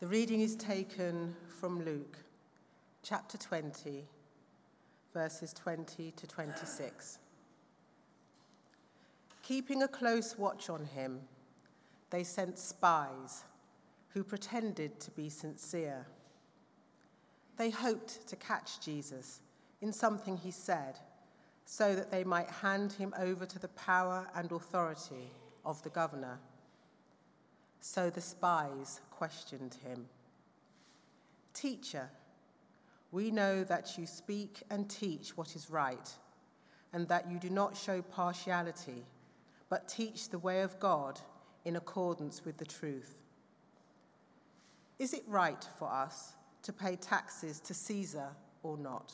The reading is taken from Luke chapter 20, verses 20 to 26. Keeping a close watch on him, they sent spies who pretended to be sincere. They hoped to catch Jesus in something he said so that they might hand him over to the power and authority of the governor. So the spies questioned him Teacher, we know that you speak and teach what is right, and that you do not show partiality, but teach the way of God in accordance with the truth. Is it right for us to pay taxes to Caesar or not?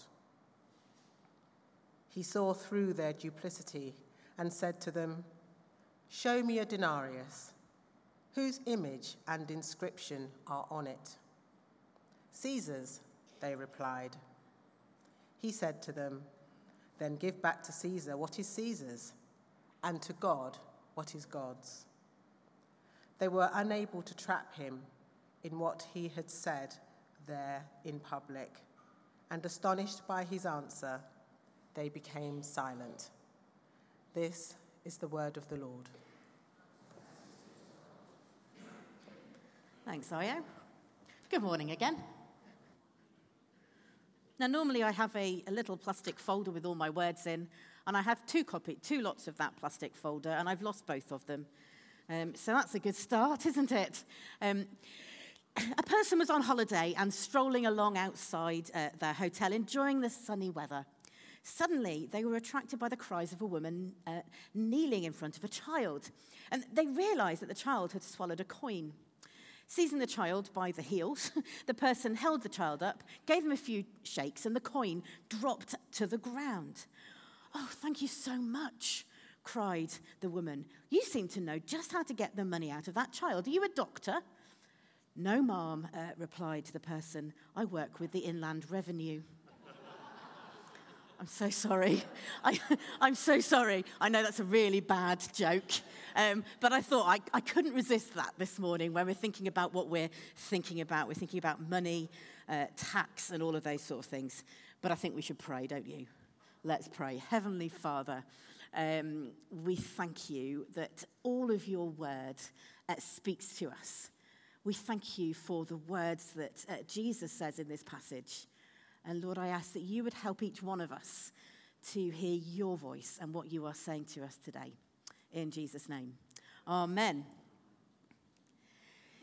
He saw through their duplicity and said to them, Show me a denarius. Whose image and inscription are on it? Caesar's, they replied. He said to them, Then give back to Caesar what is Caesar's, and to God what is God's. They were unable to trap him in what he had said there in public, and astonished by his answer, they became silent. This is the word of the Lord. Thanks, Ayo. Good morning again. Now, normally I have a, a, little plastic folder with all my words in, and I have two copy, two lots of that plastic folder, and I've lost both of them. Um, so that's a good start, isn't it? Um, a person was on holiday and strolling along outside uh, their hotel, enjoying the sunny weather. Suddenly, they were attracted by the cries of a woman uh, kneeling in front of a child, and they realized that the child had swallowed a coin. Seizing the child by the heels, the person held the child up, gave him a few shakes, and the coin dropped to the ground. Oh, thank you so much, cried the woman. You seem to know just how to get the money out of that child. Are you a doctor? No, ma'am, uh, replied the person. I work with the Inland Revenue. I'm so sorry. I, am so sorry. I know that's a really bad joke. Um, but I thought I, I couldn't resist that this morning when we're thinking about what we're thinking about. We're thinking about money, uh, tax, and all of those sort of things. But I think we should pray, don't you? Let's pray. Heavenly Father, um, we thank you that all of your word uh, speaks to us. We thank you for the words that uh, Jesus says in this passage. And Lord, I ask that you would help each one of us to hear your voice and what you are saying to us today. In Jesus' name. Amen.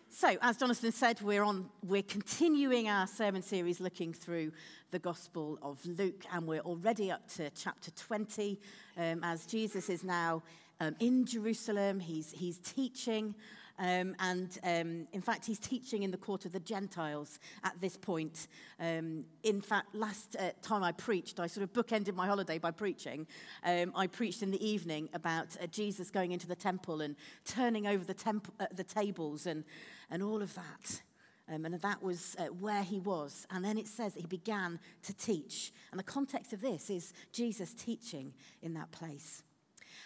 So, as Jonathan said, we're, on, we're continuing our sermon series looking through the Gospel of Luke, and we're already up to chapter 20 um, as Jesus is now um, in Jerusalem. He's, he's teaching um, and um, in fact, he's teaching in the court of the Gentiles at this point. Um, in fact, last uh, time I preached, I sort of bookended my holiday by preaching. Um, I preached in the evening about uh, Jesus going into the temple and turning over the, temp- uh, the tables and, and all of that. Um, and that was uh, where he was. And then it says he began to teach. And the context of this is Jesus teaching in that place.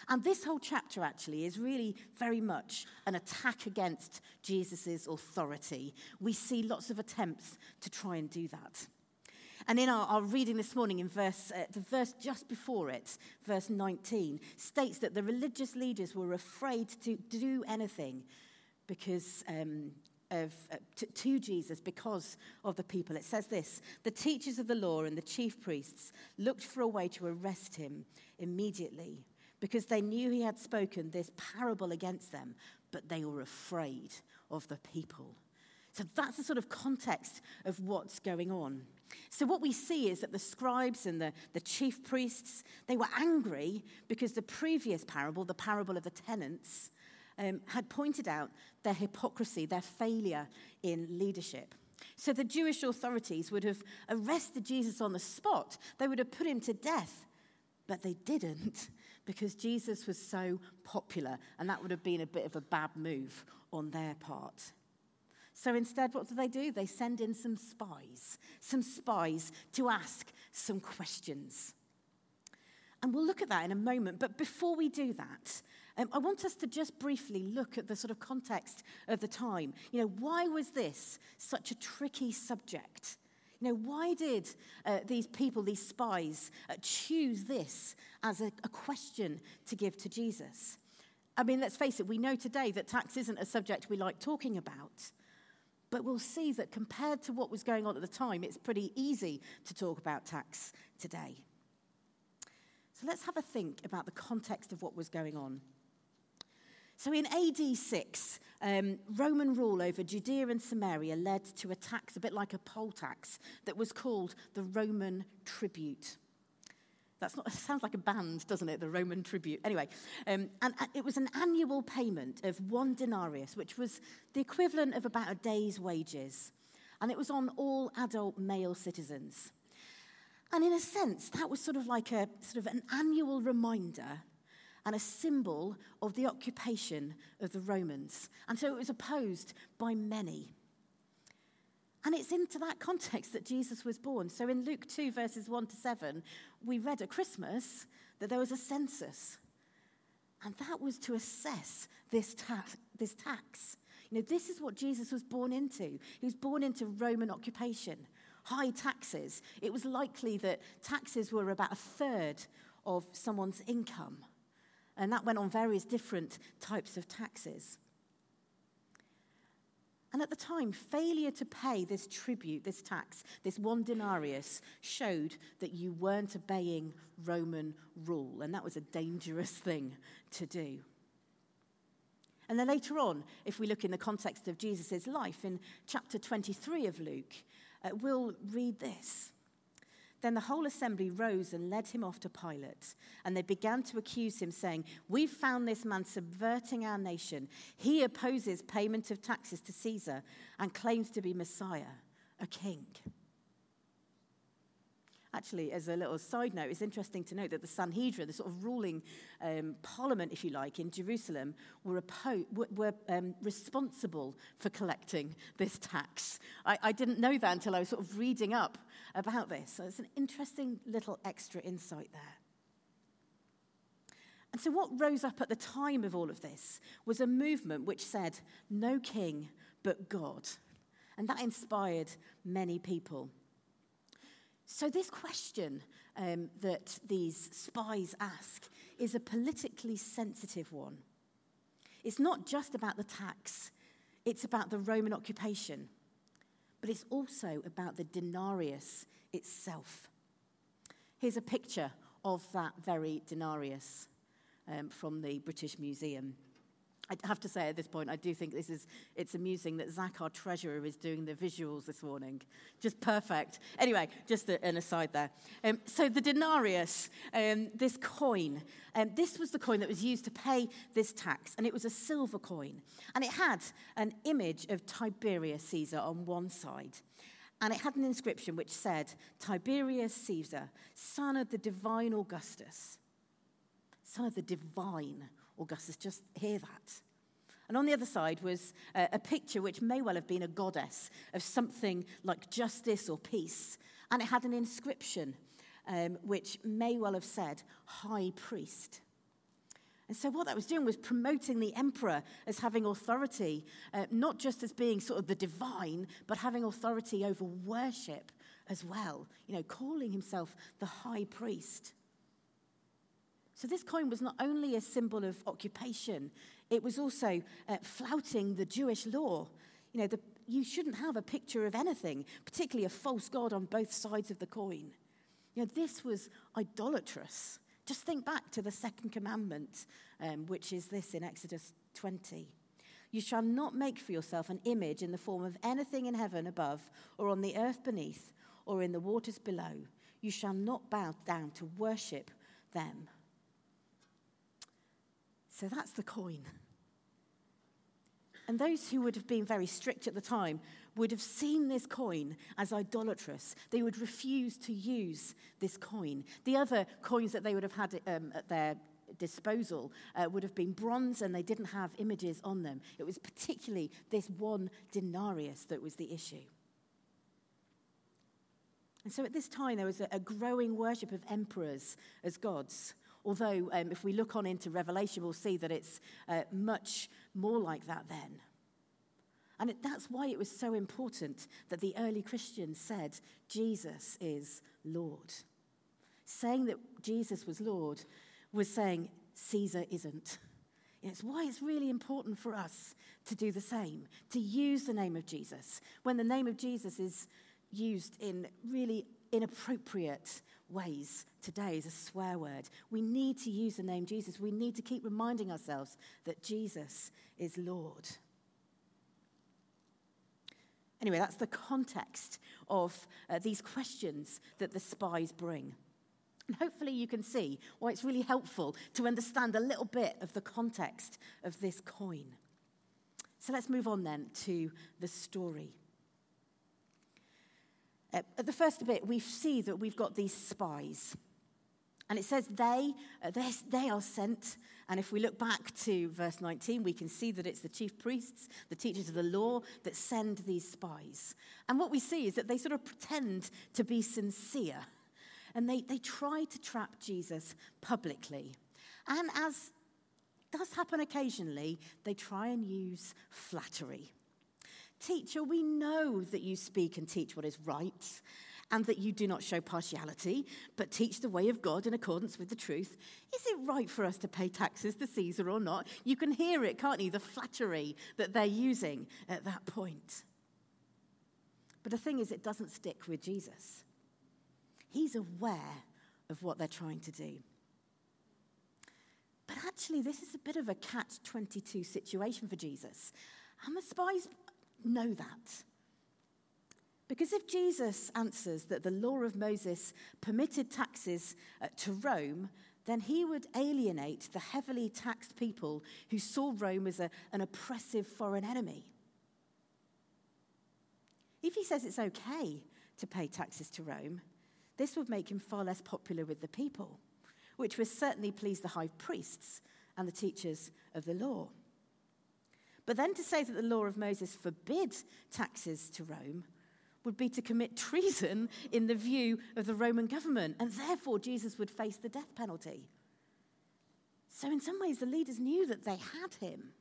And this whole chapter actually is really very much an attack against Jesus' authority. We see lots of attempts to try and do that. And in our, our reading this morning, in verse, uh, the verse just before it, verse 19, states that the religious leaders were afraid to do anything because um, of, uh, to, to, Jesus because of the people. It says this The teachers of the law and the chief priests looked for a way to arrest him immediately because they knew he had spoken this parable against them, but they were afraid of the people. So that's the sort of context of what's going on. So what we see is that the scribes and the, the chief priests, they were angry because the previous parable, the parable of the tenants, um, had pointed out their hypocrisy, their failure in leadership. So the Jewish authorities would have arrested Jesus on the spot. They would have put him to death, but they didn't because Jesus was so popular, and that would have been a bit of a bad move on their part. So instead, what do they do? They send in some spies, some spies to ask some questions. And we'll look at that in a moment. But before we do that, Um, I want us to just briefly look at the sort of context of the time. You know, why was this such a tricky subject? You know, why did uh, these people, these spies, uh, choose this as a, a question to give to Jesus? I mean, let's face it, we know today that tax isn't a subject we like talking about. But we'll see that compared to what was going on at the time, it's pretty easy to talk about tax today. So let's have a think about the context of what was going on. So in AD 6, um, Roman rule over Judea and Samaria led to a tax, a bit like a poll tax, that was called the Roman tribute. That's not, sounds like a band, doesn't it? The Roman tribute. Anyway, um, and, and it was an annual payment of one denarius, which was the equivalent of about a day's wages. And it was on all adult male citizens. And in a sense, that was sort of like a sort of an annual reminder and a symbol of the occupation of the Romans. And so it was opposed by many. And it's into that context that Jesus was born. So in Luke 2, verses 1 to 7, we read at Christmas that there was a census. And that was to assess this, ta- this tax. You know, this is what Jesus was born into. He was born into Roman occupation, high taxes. It was likely that taxes were about a third of someone's income. And that went on various different types of taxes. And at the time, failure to pay this tribute, this tax, this one denarius, showed that you weren't obeying Roman rule. And that was a dangerous thing to do. And then later on, if we look in the context of Jesus' life, in chapter 23 of Luke, uh, we'll read this. Then the whole assembly rose and led him off to Pilate. And they began to accuse him, saying, We've found this man subverting our nation. He opposes payment of taxes to Caesar and claims to be Messiah, a king. Actually, as a little side note, it's interesting to note that the Sanhedrin, the sort of ruling um, parliament, if you like, in Jerusalem, were, oppo- were um, responsible for collecting this tax. I, I, didn't know that until I was sort of reading up about this. So it's an interesting little extra insight there. And so, what rose up at the time of all of this was a movement which said, No king but God. And that inspired many people. So, this question um, that these spies ask is a politically sensitive one. It's not just about the tax, it's about the Roman occupation, but it's also about the denarius itself. Here's a picture of that very denarius um, from the British Museum. I have to say at this point, I do think this is, it's amusing that Zach, our treasurer, is doing the visuals this morning. Just perfect. Anyway, just an aside there. Um, so the denarius, um, this coin, um, this was the coin that was used to pay this tax, and it was a silver coin. And it had an image of Tiberius Caesar on one side. And it had an inscription which said, Tiberius Caesar, son of the divine Augustus. Son of the divine Augustus, just hear that. And on the other side was a, a picture which may well have been a goddess of something like justice or peace. And it had an inscription um, which may well have said, High Priest. And so, what that was doing was promoting the emperor as having authority, uh, not just as being sort of the divine, but having authority over worship as well, you know, calling himself the high priest. So, this coin was not only a symbol of occupation, it was also uh, flouting the Jewish law. You know, the, you shouldn't have a picture of anything, particularly a false god on both sides of the coin. You know, this was idolatrous. Just think back to the second commandment, um, which is this in Exodus 20. You shall not make for yourself an image in the form of anything in heaven above, or on the earth beneath, or in the waters below. You shall not bow down to worship them. So that's the coin. And those who would have been very strict at the time would have seen this coin as idolatrous. They would refuse to use this coin. The other coins that they would have had um, at their disposal uh, would have been bronze and they didn't have images on them. It was particularly this one denarius that was the issue. And so at this time, there was a, a growing worship of emperors as gods Although, um, if we look on into Revelation, we'll see that it's uh, much more like that then. And it, that's why it was so important that the early Christians said, Jesus is Lord. Saying that Jesus was Lord was saying, Caesar isn't. It's why it's really important for us to do the same, to use the name of Jesus. When the name of Jesus is used in really inappropriate ways today is a swear word, we need to use the name Jesus. We need to keep reminding ourselves that Jesus is Lord. Anyway, that's the context of uh, these questions that the spies bring. And hopefully, you can see why it's really helpful to understand a little bit of the context of this coin. So let's move on then to the story. At the first bit, we see that we've got these spies. And it says they, uh, they are sent. And if we look back to verse 19, we can see that it's the chief priests, the teachers of the law, that send these spies. And what we see is that they sort of pretend to be sincere and they, they try to trap Jesus publicly. And as does happen occasionally, they try and use flattery. Teacher, we know that you speak and teach what is right, and that you do not show partiality, but teach the way of God in accordance with the truth. Is it right for us to pay taxes to Caesar or not? You can hear it, can't you? The flattery that they're using at that point. But the thing is, it doesn't stick with Jesus. He's aware of what they're trying to do. But actually, this is a bit of a catch 22 situation for Jesus. And the spies know that. Because if Jesus answers that the law of Moses permitted taxes uh, to Rome, then he would alienate the heavily taxed people who saw Rome as a, an oppressive foreign enemy. If he says it's okay to pay taxes to Rome, this would make him far less popular with the people, which would certainly please the high priests and the teachers of the law. But then to say that the law of Moses forbids taxes to Rome would be to commit treason in the view of the Roman government, and therefore Jesus would face the death penalty. So, in some ways, the leaders knew that they had him.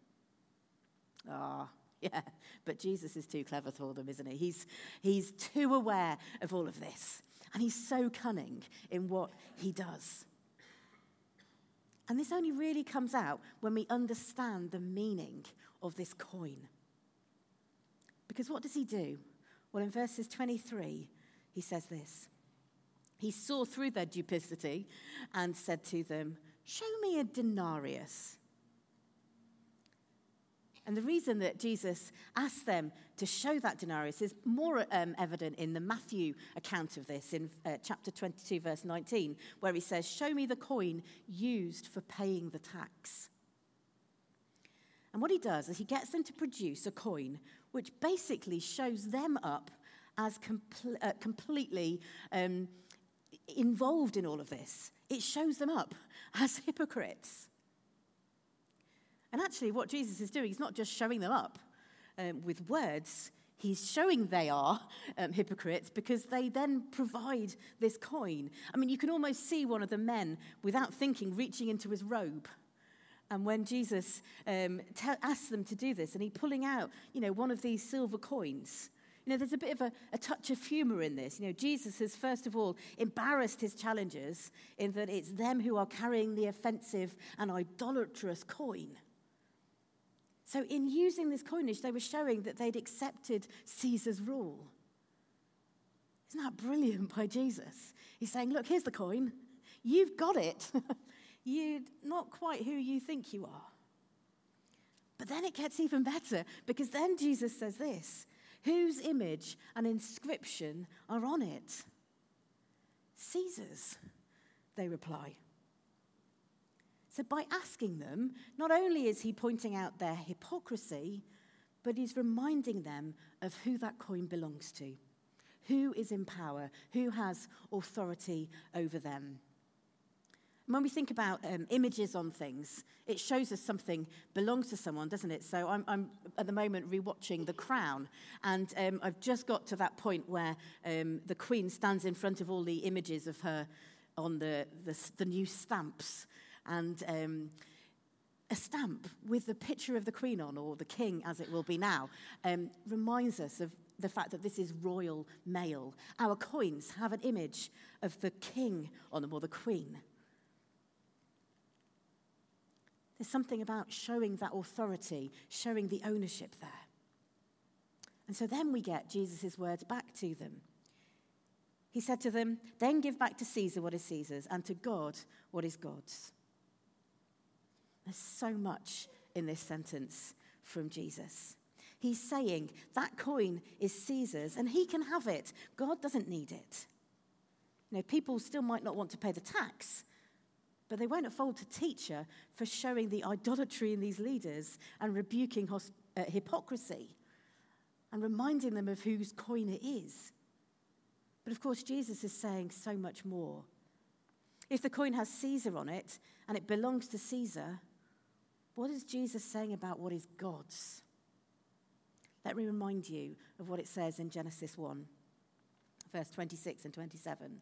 Ah, oh, yeah, but Jesus is too clever for them, isn't he? He's, he's too aware of all of this. And he's so cunning in what he does. And this only really comes out when we understand the meaning of this coin. Because what does he do? Well, in verses 23, he says this He saw through their duplicity and said to them, Show me a denarius. And the reason that Jesus asked them to show that denarius is more um, evident in the Matthew account of this, in uh, chapter 22, verse 19, where he says, Show me the coin used for paying the tax. And what he does is he gets them to produce a coin which basically shows them up as compl- uh, completely um, involved in all of this. It shows them up as hypocrites. And actually, what Jesus is doing, is not just showing them up um, with words, he's showing they are um, hypocrites because they then provide this coin. I mean, you can almost see one of the men, without thinking, reaching into his robe. And when Jesus um, te- asks them to do this, and he pulling out, you know, one of these silver coins, you know, there's a bit of a, a, touch of humor in this. You know, Jesus has first of all embarrassed his challengers in that it's them who are carrying the offensive and idolatrous coin. So, in using this coinage, they were showing that they'd accepted Caesar's rule. Isn't that brilliant by Jesus? He's saying, Look, here's the coin. You've got it. You're not quite who you think you are. But then it gets even better because then Jesus says this Whose image and inscription are on it? Caesar's, they reply. So, by asking them, not only is he pointing out their hypocrisy, but he's reminding them of who that coin belongs to, who is in power, who has authority over them. When we think about um, images on things, it shows us something belongs to someone, doesn't it? So I'm, I'm at the moment rewatching The Crown, and um, I've just got to that point where um, the Queen stands in front of all the images of her on the, the, the new stamps. And um, a stamp with the picture of the Queen on, or the King as it will be now, um, reminds us of the fact that this is royal mail. Our coins have an image of the King on them, or the Queen. There's something about showing that authority, showing the ownership there. And so then we get Jesus' words back to them. He said to them, Then give back to Caesar what is Caesar's, and to God what is God's. There's so much in this sentence from Jesus. He's saying that coin is Caesar's and he can have it. God doesn't need it. You know, people still might not want to pay the tax, but they won't fault a teacher for showing the idolatry in these leaders and rebuking hosp- uh, hypocrisy and reminding them of whose coin it is. But of course, Jesus is saying so much more. If the coin has Caesar on it and it belongs to Caesar, what is Jesus saying about what is God's? Let me remind you of what it says in Genesis 1, verse 26 and 27.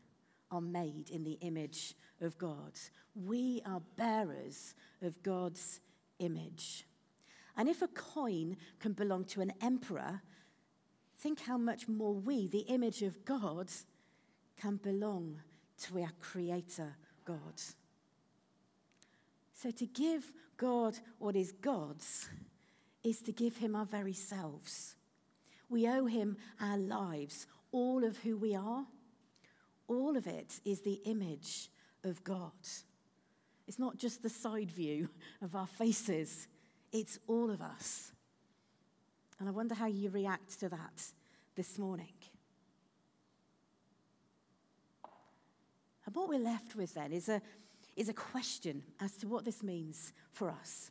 are made in the image of God. We are bearers of God's image. And if a coin can belong to an emperor, think how much more we, the image of God, can belong to our Creator God. So to give God what is God's is to give Him our very selves. We owe Him our lives, all of who we are. All of it is the image of God. It's not just the side view of our faces, it's all of us. And I wonder how you react to that this morning. And what we're left with then is a, is a question as to what this means for us.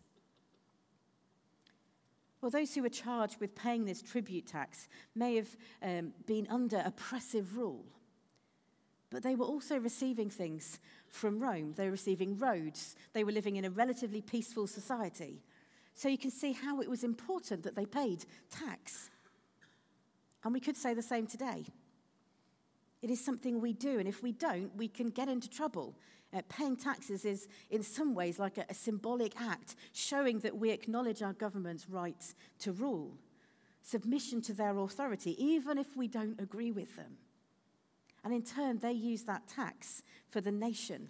Well, those who were charged with paying this tribute tax may have um, been under oppressive rule, but they were also receiving things from Rome. They were receiving roads, they were living in a relatively peaceful society. So you can see how it was important that they paid tax. And we could say the same today. It is something we do, and if we don't, we can get into trouble. Uh, paying taxes is, in some ways, like a, a symbolic act showing that we acknowledge our government's right to rule, submission to their authority, even if we don't agree with them. And in turn, they use that tax for the nation.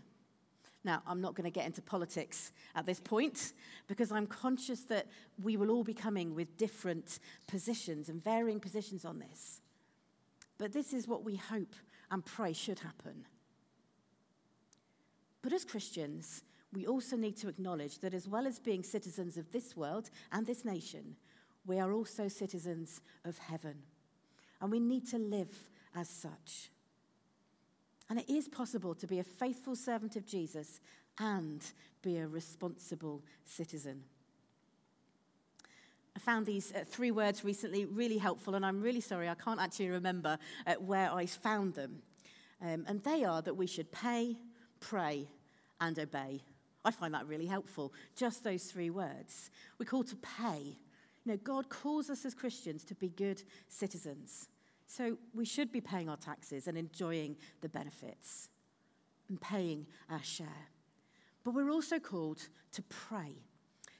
Now, I'm not going to get into politics at this point because I'm conscious that we will all be coming with different positions and varying positions on this. But this is what we hope and pray should happen. But as Christians, we also need to acknowledge that as well as being citizens of this world and this nation, we are also citizens of heaven. And we need to live as such. And it is possible to be a faithful servant of Jesus and be a responsible citizen. I found these uh, three words recently really helpful, and I'm really sorry I can't actually remember uh, where I found them. Um, and they are that we should pay, pray, and obey. I find that really helpful, just those three words. We're called to pay. You know, God calls us as Christians to be good citizens. So we should be paying our taxes and enjoying the benefits and paying our share. But we're also called to pray.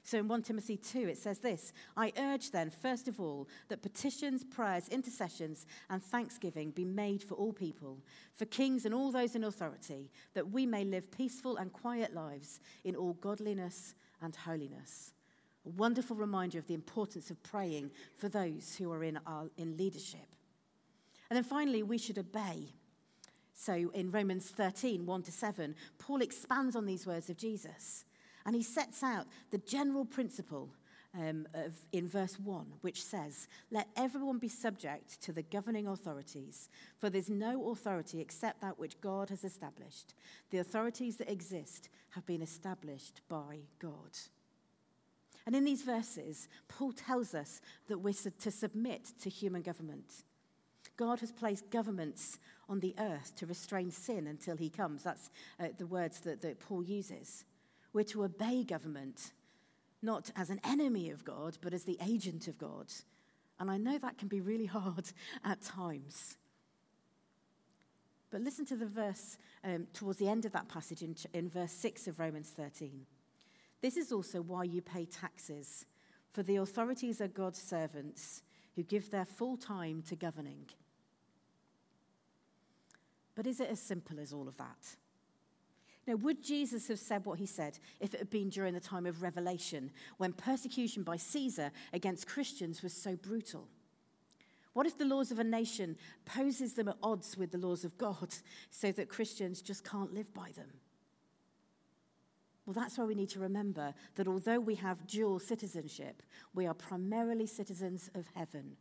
So in 1 Timothy 2, it says this I urge then, first of all, that petitions, prayers, intercessions, and thanksgiving be made for all people, for kings and all those in authority, that we may live peaceful and quiet lives in all godliness and holiness. A wonderful reminder of the importance of praying for those who are in, our, in leadership. And then finally, we should obey. So in Romans 13, 1 to 7, Paul expands on these words of Jesus. And he sets out the general principle um, of, in verse 1, which says, Let everyone be subject to the governing authorities, for there's no authority except that which God has established. The authorities that exist have been established by God. And in these verses, Paul tells us that we're to submit to human government. God has placed governments on the earth to restrain sin until he comes. That's uh, the words that, that Paul uses. We're to obey government, not as an enemy of God, but as the agent of God. And I know that can be really hard at times. But listen to the verse um, towards the end of that passage in, in verse 6 of Romans 13. This is also why you pay taxes, for the authorities are God's servants who give their full time to governing. But is it as simple as all of that? Now, would Jesus have said what he said if it had been during the time of Revelation, when persecution by Caesar against Christians was so brutal? What if the laws of a nation poses them at odds with the laws of God so that Christians just can't live by them? Well, that's why we need to remember that although we have dual citizenship, we are primarily citizens of heaven.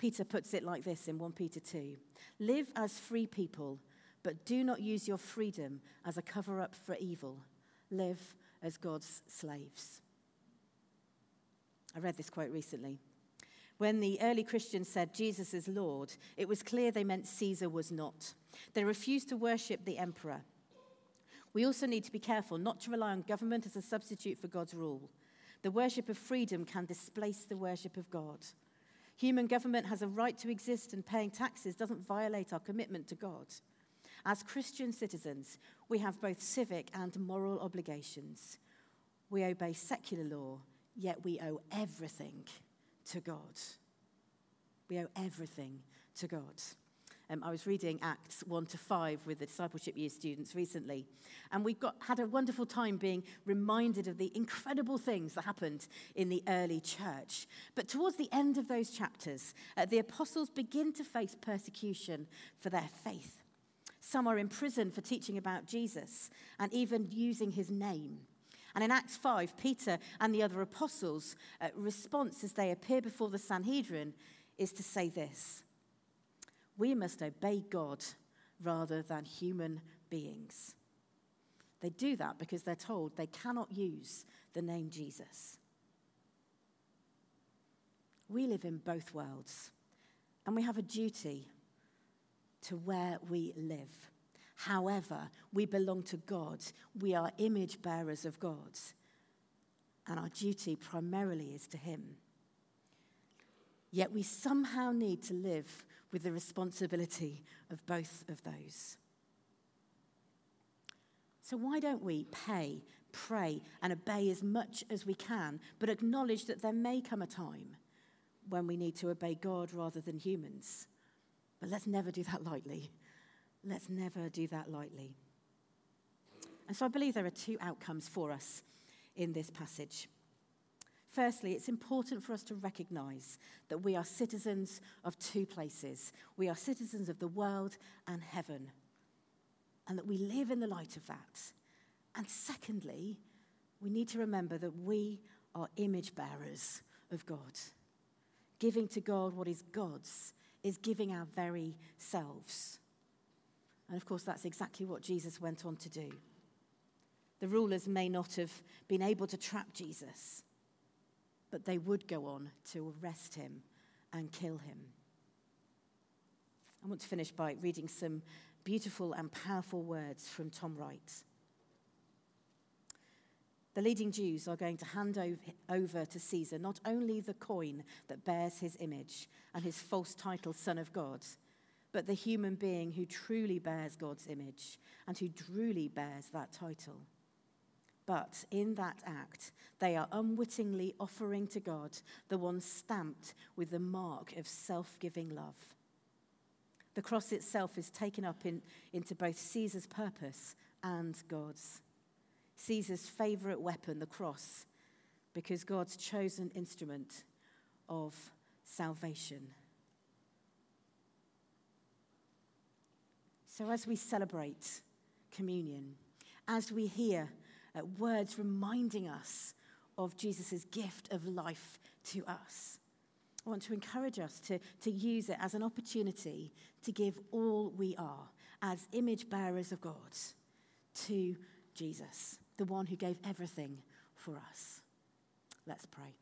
Peter puts it like this in 1 Peter 2 Live as free people, but do not use your freedom as a cover up for evil. Live as God's slaves. I read this quote recently. When the early Christians said Jesus is Lord, it was clear they meant Caesar was not. They refused to worship the emperor. We also need to be careful not to rely on government as a substitute for God's rule. The worship of freedom can displace the worship of God. Human government has a right to exist, and paying taxes doesn't violate our commitment to God. As Christian citizens, we have both civic and moral obligations. We obey secular law, yet we owe everything to God. We owe everything to God. Um, I was reading Acts 1 to 5 with the discipleship year students recently, and we got, had a wonderful time being reminded of the incredible things that happened in the early church. But towards the end of those chapters, uh, the apostles begin to face persecution for their faith. Some are imprisoned for teaching about Jesus and even using his name. And in Acts 5, Peter and the other apostles' uh, response as they appear before the Sanhedrin is to say this we must obey God rather than human beings. They do that because they're told they cannot use the name Jesus. We live in both worlds, and we have a duty to where we live. However, we belong to God, we are image bearers of God, and our duty primarily is to Him. Yet we somehow need to live with the responsibility of both of those. So, why don't we pay, pray, and obey as much as we can, but acknowledge that there may come a time when we need to obey God rather than humans? But let's never do that lightly. Let's never do that lightly. And so, I believe there are two outcomes for us in this passage. Firstly, it's important for us to recognize that we are citizens of two places. We are citizens of the world and heaven, and that we live in the light of that. And secondly, we need to remember that we are image bearers of God. Giving to God what is God's is giving our very selves. And of course, that's exactly what Jesus went on to do. The rulers may not have been able to trap Jesus but they would go on to arrest him and kill him. I want to finish by reading some beautiful and powerful words from Tom Wright. The leading Jews are going to hand over to Caesar not only the coin that bears his image and his false title, Son of God, but the human being who truly bears God's image and who truly bears that title. But in that act, they are unwittingly offering to God the one stamped with the mark of self giving love. The cross itself is taken up in, into both Caesar's purpose and God's. Caesar's favorite weapon, the cross, because God's chosen instrument of salvation. So, as we celebrate communion, as we hear uh, words reminding us of Jesus' gift of life to us. I want to encourage us to, to use it as an opportunity to give all we are as image bearers of God to Jesus, the one who gave everything for us. Let's pray.